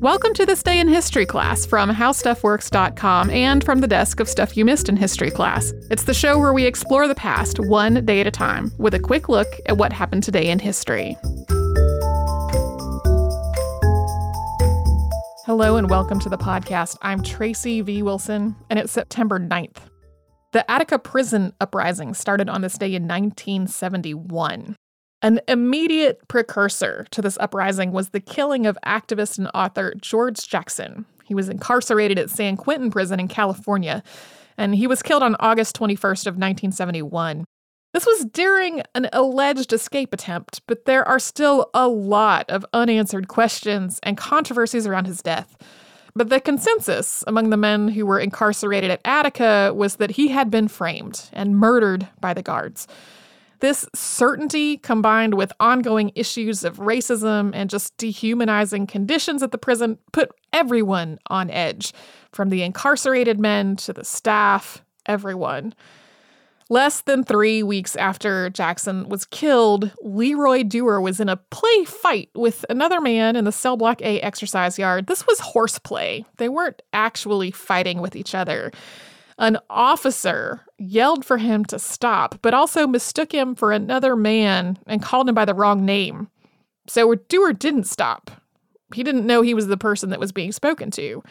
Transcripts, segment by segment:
Welcome to this day in history class from howstuffworks.com and from the desk of Stuff You Missed in History class. It's the show where we explore the past one day at a time with a quick look at what happened today in history. Hello and welcome to the podcast. I'm Tracy V. Wilson, and it's September 9th. The Attica prison uprising started on this day in 1971. An immediate precursor to this uprising was the killing of activist and author George Jackson. He was incarcerated at San Quentin Prison in California, and he was killed on August 21st of 1971. This was during an alleged escape attempt, but there are still a lot of unanswered questions and controversies around his death. But the consensus among the men who were incarcerated at Attica was that he had been framed and murdered by the guards. This certainty, combined with ongoing issues of racism and just dehumanizing conditions at the prison, put everyone on edge, from the incarcerated men to the staff, everyone. Less than three weeks after Jackson was killed, Leroy Dewer was in a play fight with another man in the Cell Block A exercise yard. This was horseplay. They weren't actually fighting with each other. An officer yelled for him to stop, but also mistook him for another man and called him by the wrong name. So Dewer didn't stop. He didn't know he was the person that was being spoken to.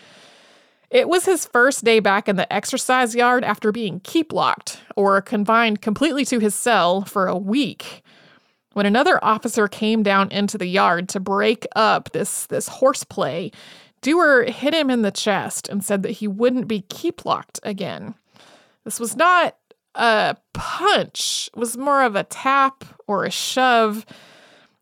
It was his first day back in the exercise yard after being keep locked or confined completely to his cell for a week. When another officer came down into the yard to break up this, this horseplay, Dewer hit him in the chest and said that he wouldn't be keep locked again. This was not a punch, it was more of a tap or a shove.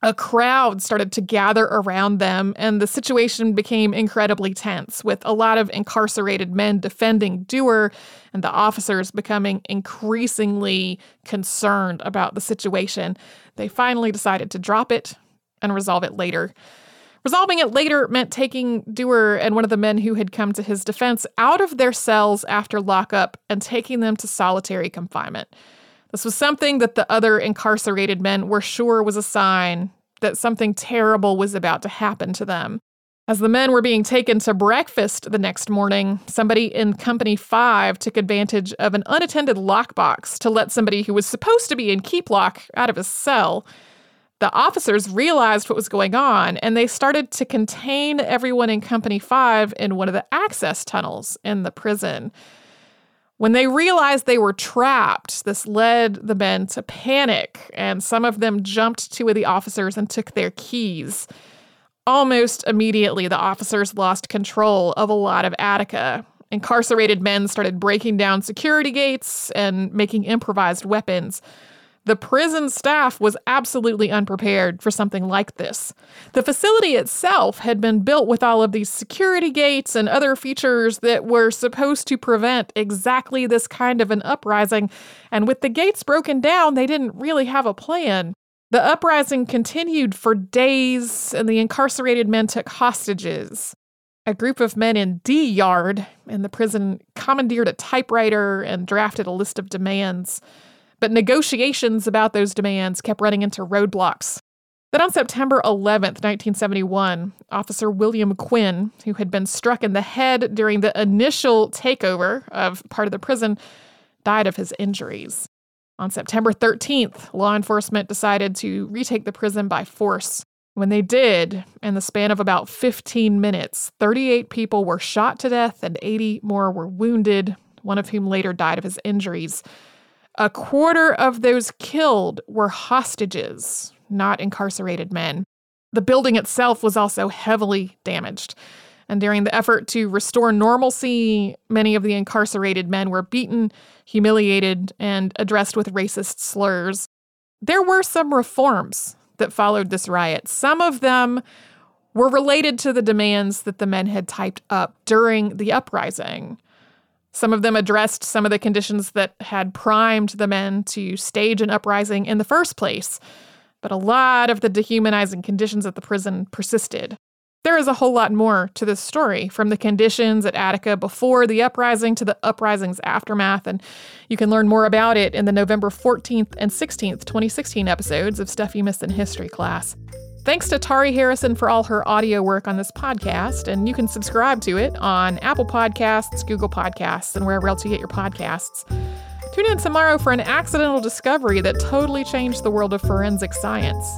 A crowd started to gather around them, and the situation became incredibly tense, with a lot of incarcerated men defending Dewer and the officers becoming increasingly concerned about the situation. They finally decided to drop it and resolve it later. Resolving it later meant taking Dewer and one of the men who had come to his defense out of their cells after lockup and taking them to solitary confinement. This was something that the other incarcerated men were sure was a sign that something terrible was about to happen to them. As the men were being taken to breakfast the next morning, somebody in Company 5 took advantage of an unattended lockbox to let somebody who was supposed to be in keep lock out of his cell. The officers realized what was going on and they started to contain everyone in Company 5 in one of the access tunnels in the prison. When they realized they were trapped, this led the men to panic, and some of them jumped two of the officers and took their keys. Almost immediately, the officers lost control of a lot of Attica. Incarcerated men started breaking down security gates and making improvised weapons. The prison staff was absolutely unprepared for something like this. The facility itself had been built with all of these security gates and other features that were supposed to prevent exactly this kind of an uprising, and with the gates broken down, they didn't really have a plan. The uprising continued for days, and the incarcerated men took hostages. A group of men in D Yard in the prison commandeered a typewriter and drafted a list of demands. But negotiations about those demands kept running into roadblocks. Then on September 11th, 1971, Officer William Quinn, who had been struck in the head during the initial takeover of part of the prison, died of his injuries. On September 13th, law enforcement decided to retake the prison by force. When they did, in the span of about 15 minutes, 38 people were shot to death and 80 more were wounded, one of whom later died of his injuries. A quarter of those killed were hostages, not incarcerated men. The building itself was also heavily damaged. And during the effort to restore normalcy, many of the incarcerated men were beaten, humiliated, and addressed with racist slurs. There were some reforms that followed this riot. Some of them were related to the demands that the men had typed up during the uprising. Some of them addressed some of the conditions that had primed the men to stage an uprising in the first place, but a lot of the dehumanizing conditions at the prison persisted. There is a whole lot more to this story, from the conditions at Attica before the uprising to the uprising's aftermath, and you can learn more about it in the November 14th and 16th, 2016 episodes of Stuff You Missed in History class. Thanks to Tari Harrison for all her audio work on this podcast, and you can subscribe to it on Apple Podcasts, Google Podcasts, and wherever else you get your podcasts. Tune in tomorrow for an accidental discovery that totally changed the world of forensic science.